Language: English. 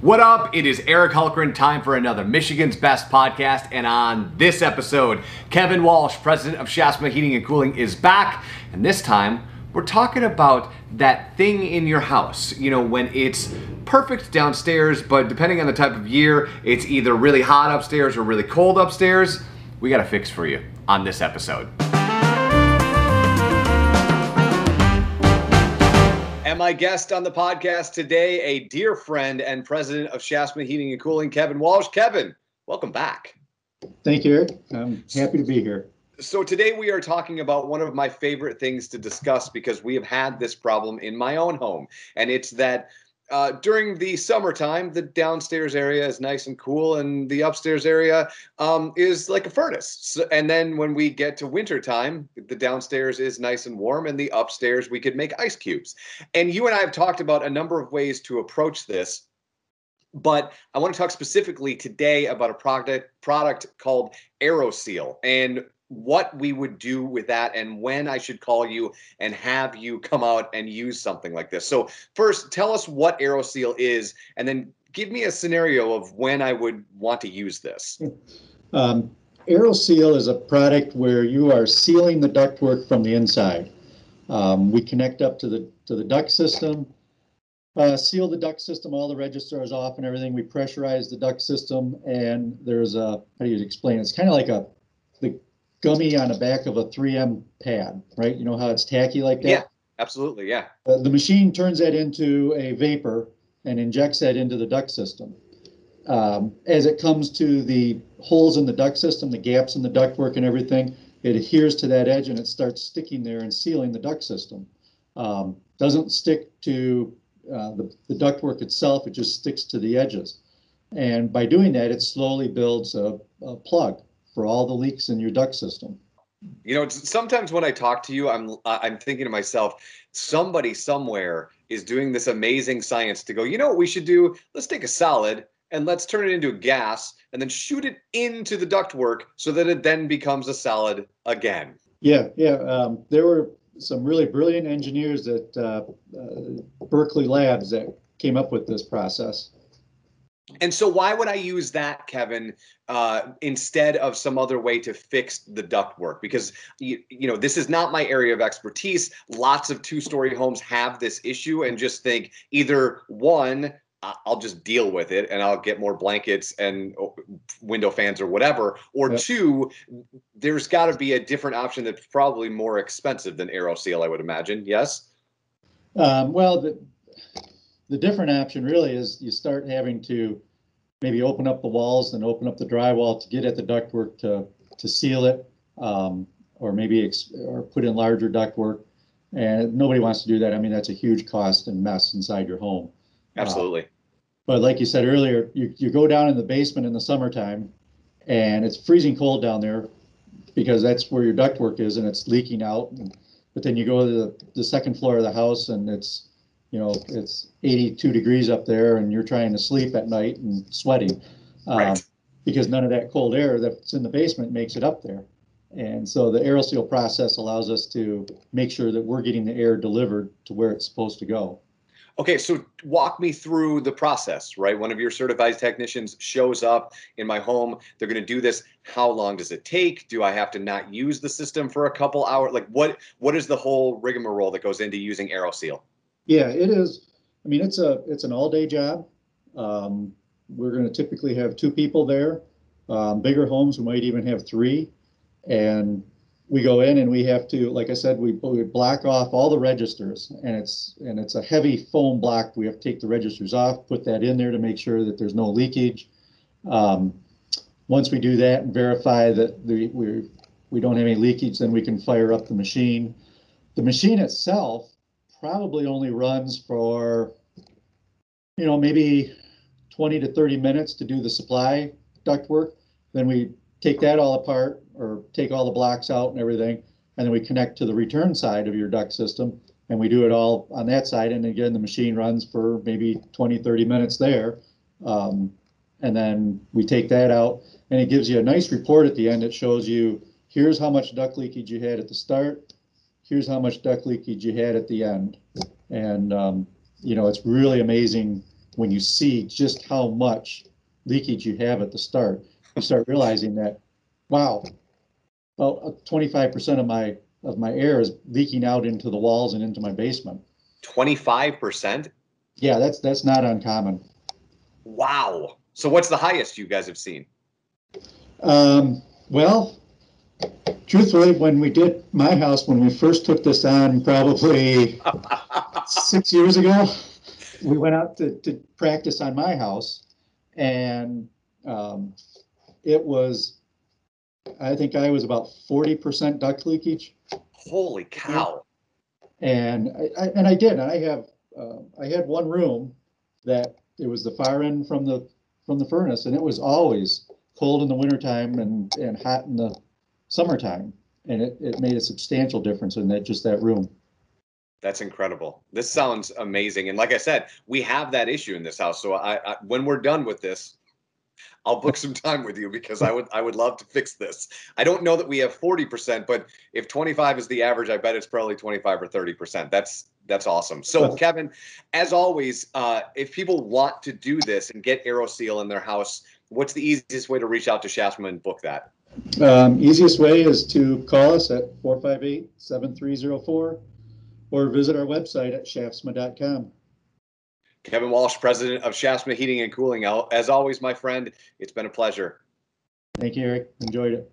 What up? It is Eric Hulkran, time for another Michigan's Best podcast. And on this episode, Kevin Walsh, president of Schafsma Heating and Cooling, is back. And this time, we're talking about that thing in your house. You know, when it's perfect downstairs, but depending on the type of year, it's either really hot upstairs or really cold upstairs. We got a fix for you on this episode. And my guest on the podcast today, a dear friend and president of Schafsma Heating and Cooling, Kevin Walsh. Kevin, welcome back. Thank you, Eric. I'm happy to be here. So, today we are talking about one of my favorite things to discuss because we have had this problem in my own home. And it's that uh, during the summertime, the downstairs area is nice and cool, and the upstairs area um, is like a furnace. So, and then when we get to wintertime, the downstairs is nice and warm, and the upstairs we could make ice cubes. And you and I have talked about a number of ways to approach this. But I want to talk specifically today about a product product called AeroSeal. And what we would do with that and when I should call you and have you come out and use something like this. So first, tell us what AeroSeal is, and then give me a scenario of when I would want to use this. Um, AeroSeal is a product where you are sealing the ductwork from the inside. Um, we connect up to the to the duct system, uh, seal the duct system, all the registers off and everything. We pressurize the duct system, and there's a how do you explain? It's kind of like a the gummy on the back of a 3M pad, right? You know how it's tacky like that? Yeah, absolutely. Yeah. Uh, the machine turns that into a vapor and injects that into the duct system. Um, as it comes to the holes in the duct system, the gaps in the ductwork and everything, it adheres to that edge and it starts sticking there and sealing the duct system. Um, doesn't stick to uh, the, the ductwork itself, it just sticks to the edges. And by doing that, it slowly builds a, a plug for all the leaks in your duct system. You know, sometimes when I talk to you, I'm I'm thinking to myself, somebody somewhere is doing this amazing science to go. You know what we should do? Let's take a solid and let's turn it into a gas and then shoot it into the ductwork so that it then becomes a solid again. Yeah, yeah. Um, there were some really brilliant engineers at uh, uh, Berkeley Labs that came up with this process. And so, why would I use that, Kevin, uh, instead of some other way to fix the ductwork? Because you, you know this is not my area of expertise. Lots of two-story homes have this issue, and just think either one, I'll just deal with it, and I'll get more blankets and uh, window fans or whatever, or yep. two, there's got to be a different option that's probably more expensive than AeroSeal. I would imagine. Yes. Um, well, the, the different option really is you start having to maybe open up the walls and open up the drywall to get at the ductwork to to seal it, um, or maybe ex- or put in larger ductwork. And nobody wants to do that. I mean, that's a huge cost and mess inside your home. Absolutely. Uh, but like you said earlier, you, you go down in the basement in the summertime and it's freezing cold down there because that's where your ductwork is and it's leaking out. And, but then you go to the, the second floor of the house and it's you know, it's 82 degrees up there and you're trying to sleep at night and sweating. Um, right. Because none of that cold air that's in the basement makes it up there. And so the AeroSeal process allows us to make sure that we're getting the air delivered to where it's supposed to go. Okay, so walk me through the process, right? One of your certified technicians shows up in my home. They're going to do this. How long does it take? Do I have to not use the system for a couple hours? Like what what is the whole rigmarole that goes into using AeroSeal? Yeah, it is. I mean, it's a it's an all day job. Um, we're going to typically have two people there. Um, bigger homes, we might even have three, and we go in and we have to, like I said, we, we block off all the registers, and it's and it's a heavy foam block. We have to take the registers off, put that in there to make sure that there's no leakage. Um, once we do that and verify that the, we we don't have any leakage, then we can fire up the machine. The machine itself probably only runs for, you know, maybe 20 to 30 minutes to do the supply duct work. Then we take that all apart or take all the blocks out and everything. And then we connect to the return side of your duct system and we do it all on that side. And again, the machine runs for maybe 20, 30 minutes there. Um, and then we take that out and it gives you a nice report at the end. It shows you here's how much duct leakage you had at the start, here's how much duct leakage you had at the end. And, um, you know, it's really amazing when you see just how much leakage you have at the start, you start realizing that, wow, well, twenty-five percent of my, of my air is leaking out into the walls and into my basement. 25%? Yeah, that's, that's not uncommon. Wow. So what's the highest you guys have seen? Um, well, truthfully, when we did my house, when we first took this on, probably six years ago, we went out to, to practice on my house and, um, it was, I think I was about forty percent duct leakage. Holy cow. And I, I, and I did, and I have, uh, I had one room that it was the far end from the, from the furnace and it was always cold in the wintertime and, and hot in the summertime. And it, it made a substantial difference in that, just that room. That's incredible. This sounds amazing. And like I said, we have that issue in this house. So I, I when we're done with this, I'll book some time with you because I would I would love to fix this. I don't know that we have 40%, but if 25 is the average, I bet it's probably 25 or 30%. That's that's awesome. So Kevin, as always, uh, if people want to do this and get AeroSeal in their house, what's the easiest way to reach out to Schafsma and book that? Um, easiest way is to call us at 458-7304 or visit our website at schafsma.com. Kevin Walsh, president of Schafsma Heating and Cooling. As always, my friend, it's been a pleasure. Thank you, Eric. Enjoyed it.